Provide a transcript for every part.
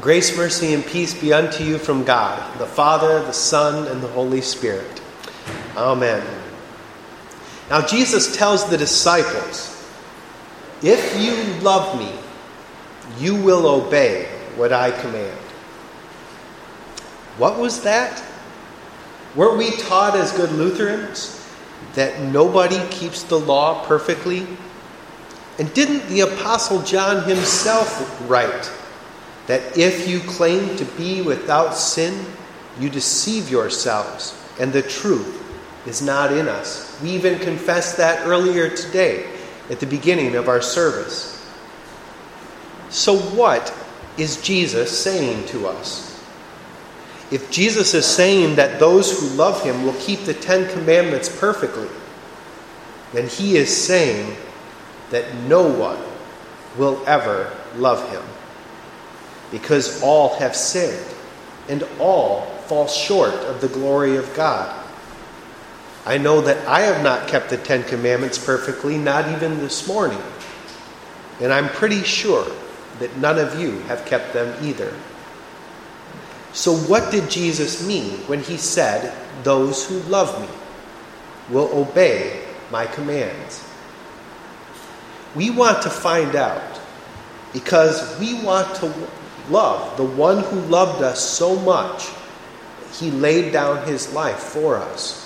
Grace, mercy, and peace be unto you from God, the Father, the Son, and the Holy Spirit. Amen. Now, Jesus tells the disciples, If you love me, you will obey what I command. What was that? Weren't we taught as good Lutherans that nobody keeps the law perfectly? And didn't the Apostle John himself write that if you claim to be without sin, you deceive yourselves, and the truth is not in us? We even confessed that earlier today at the beginning of our service. So, what is Jesus saying to us? If Jesus is saying that those who love him will keep the Ten Commandments perfectly, then he is saying that no one will ever love him. Because all have sinned and all fall short of the glory of God. I know that I have not kept the Ten Commandments perfectly, not even this morning. And I'm pretty sure that none of you have kept them either. So, what did Jesus mean when he said, Those who love me will obey my commands? We want to find out because we want to love the one who loved us so much, he laid down his life for us.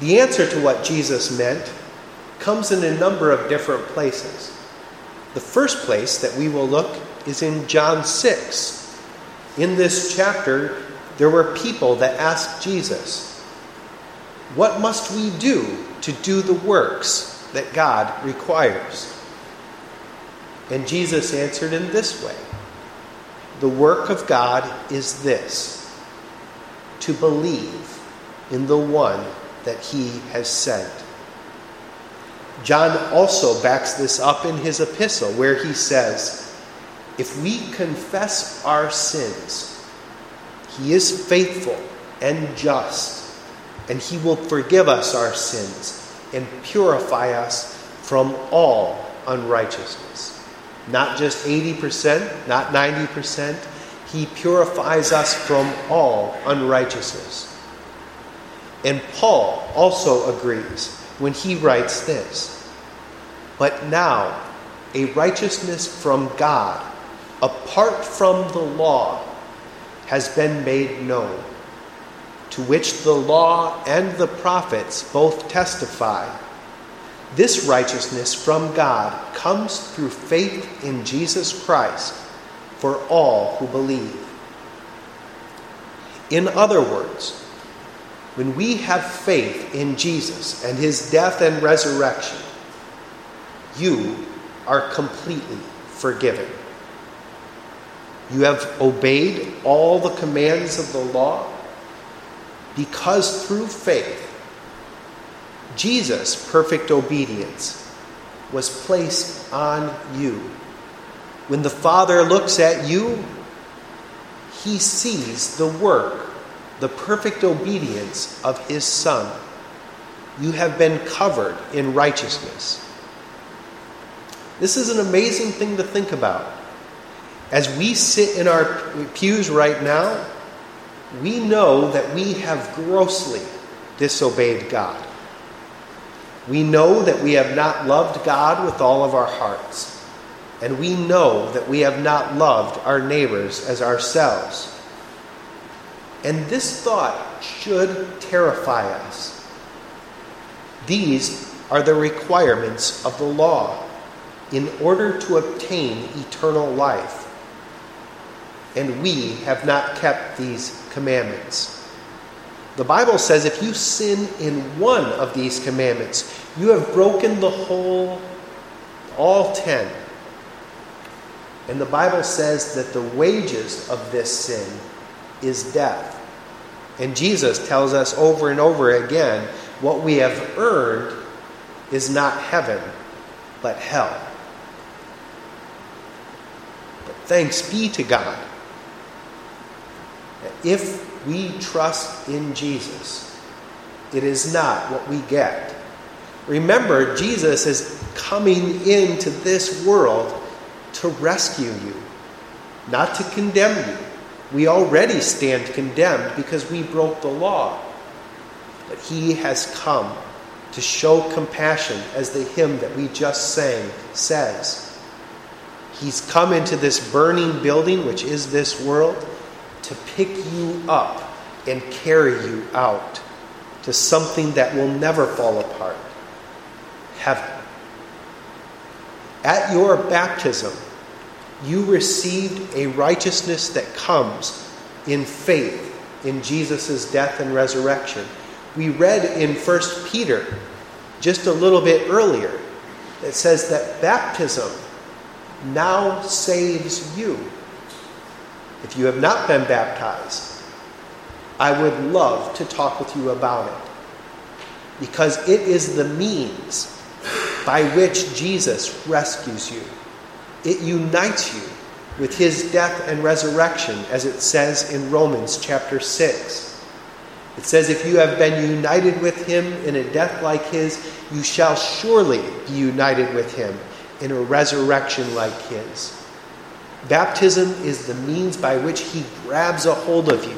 The answer to what Jesus meant comes in a number of different places. The first place that we will look is in John 6. In this chapter, there were people that asked Jesus, What must we do to do the works that God requires? And Jesus answered in this way The work of God is this to believe in the one that he has sent. John also backs this up in his epistle, where he says, If we confess our sins, he is faithful and just, and he will forgive us our sins and purify us from all unrighteousness. Not just 80%, not 90%, he purifies us from all unrighteousness. And Paul also agrees when he writes this But now, a righteousness from God, apart from the law, has been made known, to which the law and the prophets both testify. This righteousness from God comes through faith in Jesus Christ for all who believe. In other words, when we have faith in Jesus and his death and resurrection, you are completely forgiven. You have obeyed all the commands of the law because through faith, Jesus' perfect obedience was placed on you. When the Father looks at you, he sees the work the perfect obedience of his Son. You have been covered in righteousness. This is an amazing thing to think about. As we sit in our pews right now, we know that we have grossly disobeyed God. We know that we have not loved God with all of our hearts. And we know that we have not loved our neighbors as ourselves. And this thought should terrify us. These are the requirements of the law in order to obtain eternal life. And we have not kept these commandments. The Bible says if you sin in one of these commandments, you have broken the whole, all ten. And the Bible says that the wages of this sin is death. And Jesus tells us over and over again what we have earned is not heaven, but hell. But thanks be to God. If we trust in Jesus, it is not what we get. Remember, Jesus is coming into this world to rescue you not to condemn you. We already stand condemned because we broke the law. But he has come to show compassion, as the hymn that we just sang says. He's come into this burning building, which is this world, to pick you up and carry you out to something that will never fall apart heaven. At your baptism, you received a righteousness that comes in faith in Jesus' death and resurrection. We read in 1 Peter just a little bit earlier that says that baptism now saves you. If you have not been baptized, I would love to talk with you about it because it is the means by which Jesus rescues you. It unites you with his death and resurrection, as it says in Romans chapter 6. It says, If you have been united with him in a death like his, you shall surely be united with him in a resurrection like his. Baptism is the means by which he grabs a hold of you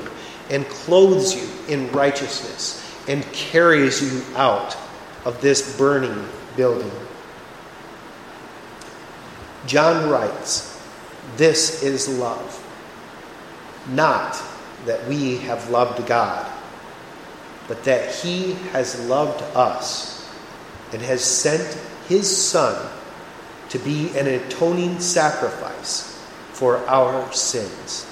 and clothes you in righteousness and carries you out of this burning building. John writes, This is love. Not that we have loved God, but that He has loved us and has sent His Son to be an atoning sacrifice for our sins.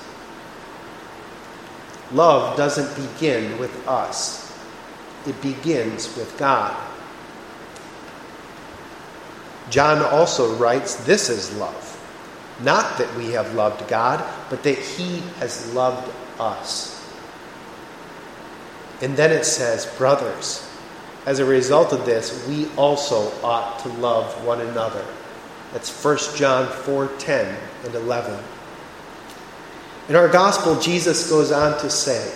Love doesn't begin with us, it begins with God. John also writes, This is love. Not that we have loved God, but that He has loved us. And then it says, Brothers, as a result of this, we also ought to love one another. That's 1 John 4 10 and 11. In our gospel, Jesus goes on to say,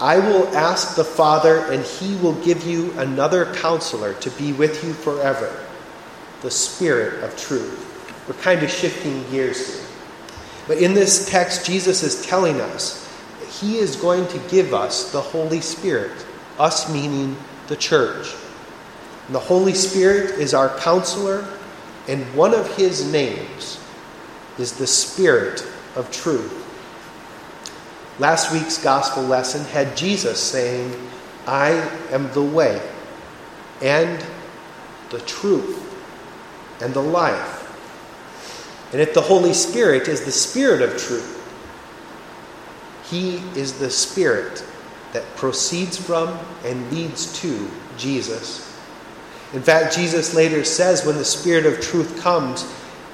I will ask the Father, and he will give you another counselor to be with you forever the Spirit of truth. We're kind of shifting gears here. But in this text, Jesus is telling us that he is going to give us the Holy Spirit, us meaning the church. And the Holy Spirit is our counselor, and one of his names is the Spirit of truth. Last week's gospel lesson had Jesus saying, I am the way and the truth and the life. And if the Holy Spirit is the Spirit of truth, He is the Spirit that proceeds from and leads to Jesus. In fact, Jesus later says when the Spirit of truth comes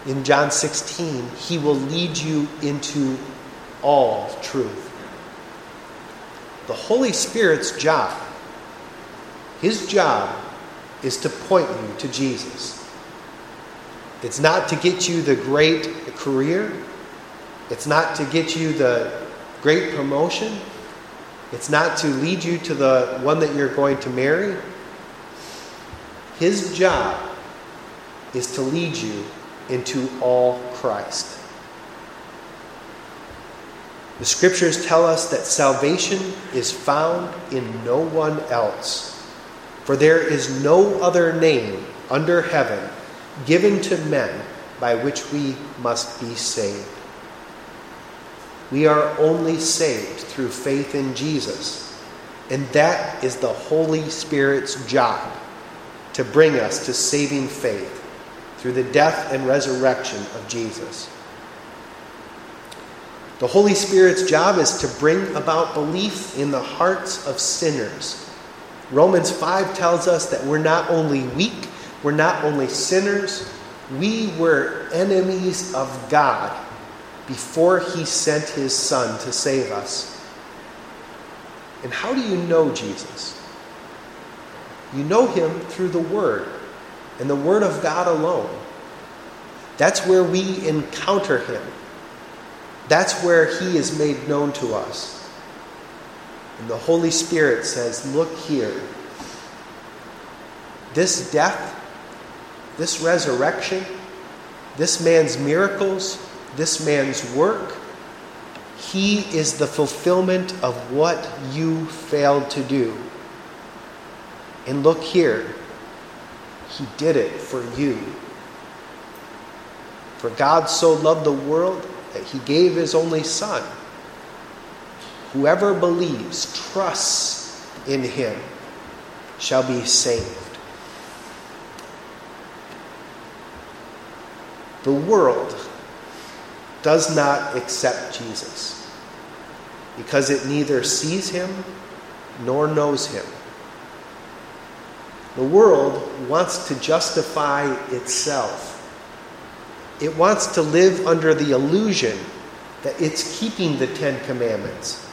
in John 16, He will lead you into all truth the Holy Spirit's job, his job, is to point you to Jesus. It's not to get you the great career, it's not to get you the great promotion, it's not to lead you to the one that you're going to marry. His job is to lead you into all Christ. The scriptures tell us that salvation is found in no one else. For there is no other name under heaven given to men by which we must be saved. We are only saved through faith in Jesus, and that is the Holy Spirit's job to bring us to saving faith through the death and resurrection of Jesus. The Holy Spirit's job is to bring about belief in the hearts of sinners. Romans 5 tells us that we're not only weak, we're not only sinners, we were enemies of God before He sent His Son to save us. And how do you know Jesus? You know Him through the Word and the Word of God alone. That's where we encounter Him. That's where He is made known to us. And the Holy Spirit says, Look here. This death, this resurrection, this man's miracles, this man's work. He is the fulfillment of what you failed to do. And look here, he did it for you. For God so loved the world that he gave his only Son. Whoever believes, trusts in him, shall be saved. The world does not accept Jesus because it neither sees him nor knows him. The world wants to justify itself. It wants to live under the illusion that it's keeping the Ten Commandments.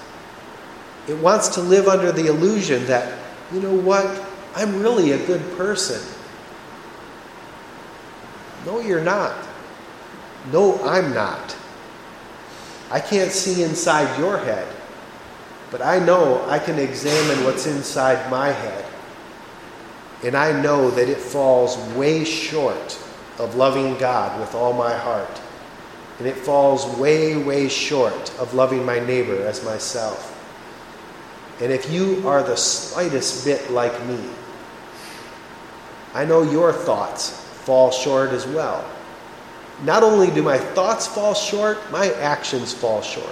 It wants to live under the illusion that, you know what, I'm really a good person. No, you're not. No, I'm not. I can't see inside your head, but I know I can examine what's inside my head. And I know that it falls way short of loving God with all my heart. And it falls way, way short of loving my neighbor as myself. And if you are the slightest bit like me, I know your thoughts fall short as well. Not only do my thoughts fall short, my actions fall short.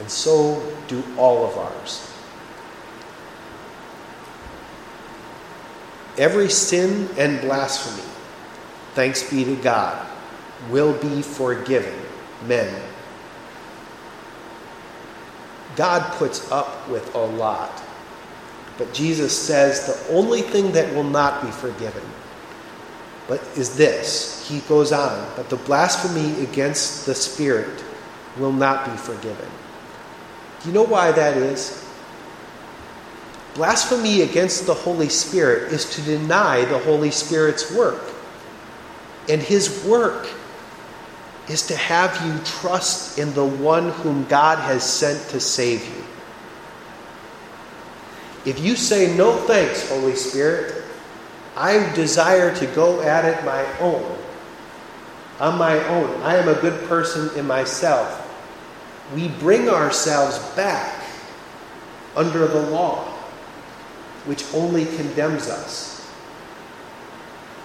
And so do all of ours. Every sin and blasphemy, thanks be to God, will be forgiven men. God puts up with a lot. But Jesus says the only thing that will not be forgiven but is this. He goes on, but the blasphemy against the Spirit will not be forgiven. Do you know why that is? Blasphemy against the Holy Spirit is to deny the Holy Spirit's work. And his work is to have you trust in the one whom God has sent to save you. If you say, No thanks, Holy Spirit, I desire to go at it my own, on my own, I am a good person in myself, we bring ourselves back under the law, which only condemns us.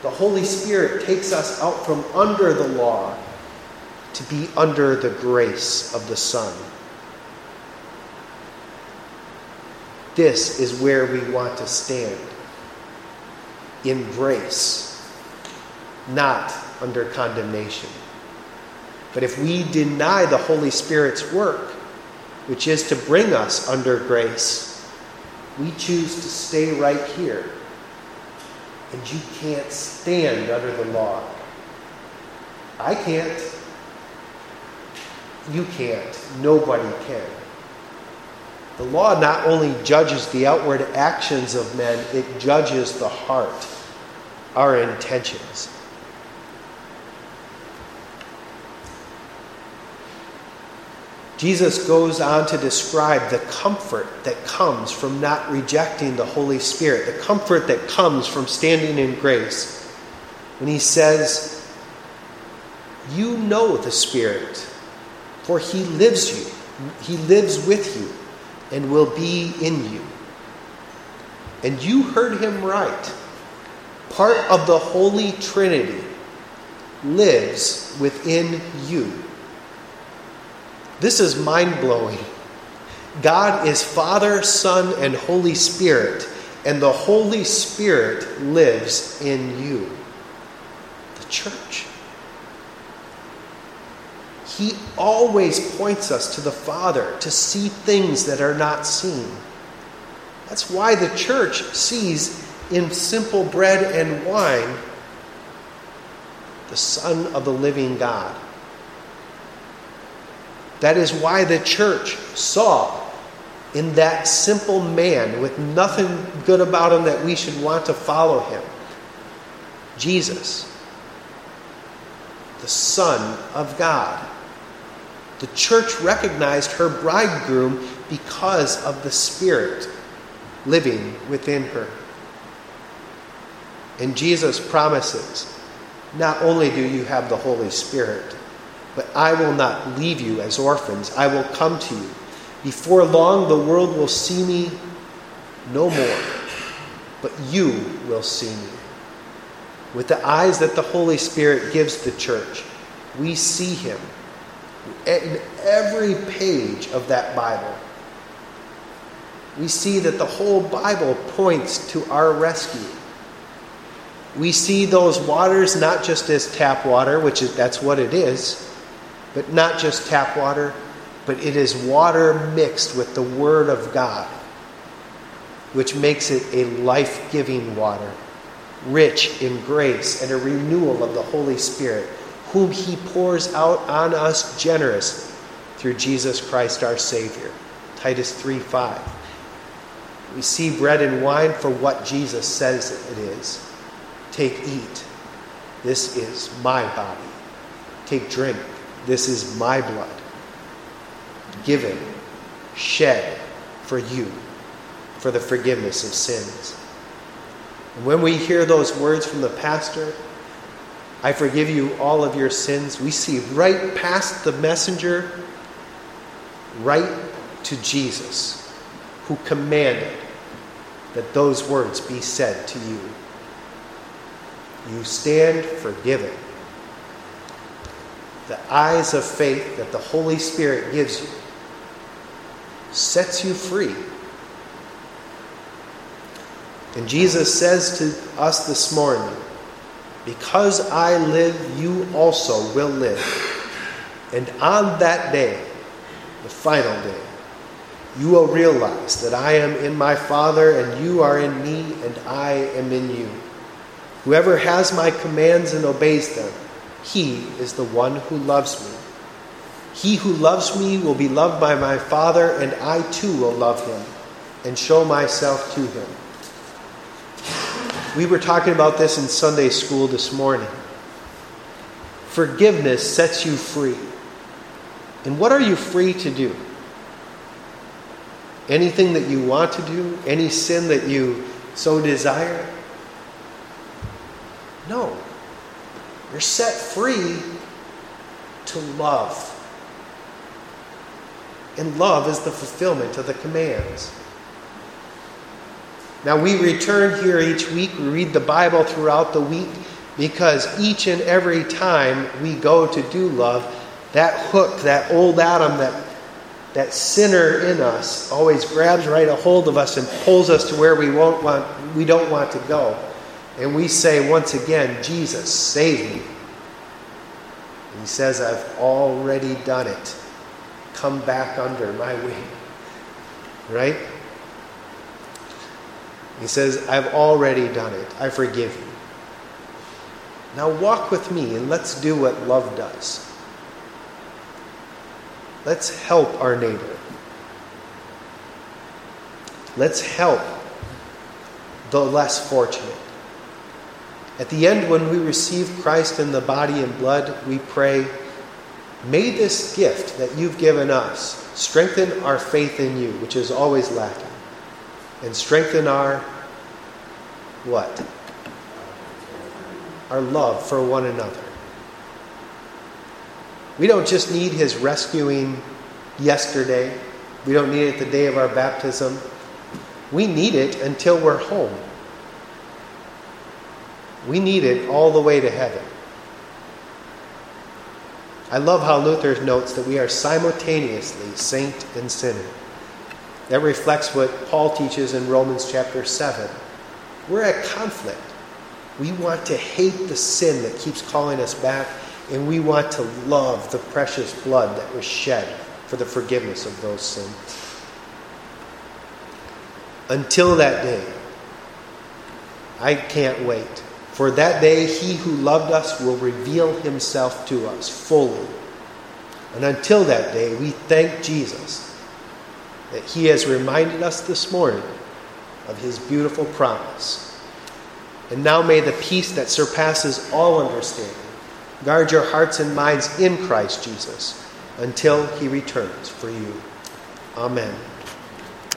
The Holy Spirit takes us out from under the law to be under the grace of the Son. This is where we want to stand in grace, not under condemnation. But if we deny the Holy Spirit's work, which is to bring us under grace, we choose to stay right here. And you can't stand under the law. I can't. You can't. Nobody can. The law not only judges the outward actions of men, it judges the heart, our intentions. Jesus goes on to describe the comfort that comes from not rejecting the Holy Spirit, the comfort that comes from standing in grace. When he says, You know the Spirit, for he lives you, he lives with you and will be in you. And you heard him right. Part of the Holy Trinity lives within you. This is mind blowing. God is Father, Son, and Holy Spirit, and the Holy Spirit lives in you, the church. He always points us to the Father to see things that are not seen. That's why the church sees in simple bread and wine the Son of the living God. That is why the church saw in that simple man with nothing good about him that we should want to follow him Jesus, the Son of God. The church recognized her bridegroom because of the Spirit living within her. And Jesus promises not only do you have the Holy Spirit, but I will not leave you as orphans. I will come to you. Before long, the world will see me no more, but you will see me. With the eyes that the Holy Spirit gives the church, we see him in every page of that Bible. We see that the whole Bible points to our rescue. We see those waters not just as tap water, which is that's what it is, but not just tap water, but it is water mixed with the Word of God, which makes it a life giving water, rich in grace and a renewal of the Holy Spirit, whom He pours out on us generously through Jesus Christ our Savior. Titus 3 5. We see bread and wine for what Jesus says it is. Take, eat. This is my body. Take, drink. This is my blood. Given, shed for you, for the forgiveness of sins. And when we hear those words from the pastor, I forgive you all of your sins, we see right past the messenger, right to Jesus, who commanded that those words be said to you. You stand forgiven. The eyes of faith that the Holy Spirit gives you sets you free. And Jesus says to us this morning, Because I live, you also will live. And on that day, the final day, you will realize that I am in my Father, and you are in me, and I am in you. Whoever has my commands and obeys them, he is the one who loves me. He who loves me will be loved by my Father, and I too will love him and show myself to him. We were talking about this in Sunday school this morning. Forgiveness sets you free. And what are you free to do? Anything that you want to do? Any sin that you so desire? No. You're set free to love. And love is the fulfillment of the commands. Now, we return here each week. We read the Bible throughout the week because each and every time we go to do love, that hook, that old Adam, that, that sinner in us, always grabs right a hold of us and pulls us to where we, won't want, we don't want to go. And we say once again, Jesus, save me. And he says, I've already done it. Come back under my wing. Right? He says, I've already done it. I forgive you. Now walk with me and let's do what love does. Let's help our neighbor. Let's help the less fortunate. At the end, when we receive Christ in the body and blood, we pray, May this gift that you've given us strengthen our faith in you, which is always lacking, and strengthen our what? Our love for one another. We don't just need his rescuing yesterday. We don't need it the day of our baptism. We need it until we're home. We need it all the way to heaven. I love how Luther notes that we are simultaneously saint and sinner. That reflects what Paul teaches in Romans chapter 7. We're at conflict. We want to hate the sin that keeps calling us back, and we want to love the precious blood that was shed for the forgiveness of those sins. Until that day, I can't wait. For that day, he who loved us will reveal himself to us fully. And until that day, we thank Jesus that he has reminded us this morning of his beautiful promise. And now may the peace that surpasses all understanding guard your hearts and minds in Christ Jesus until he returns for you. Amen.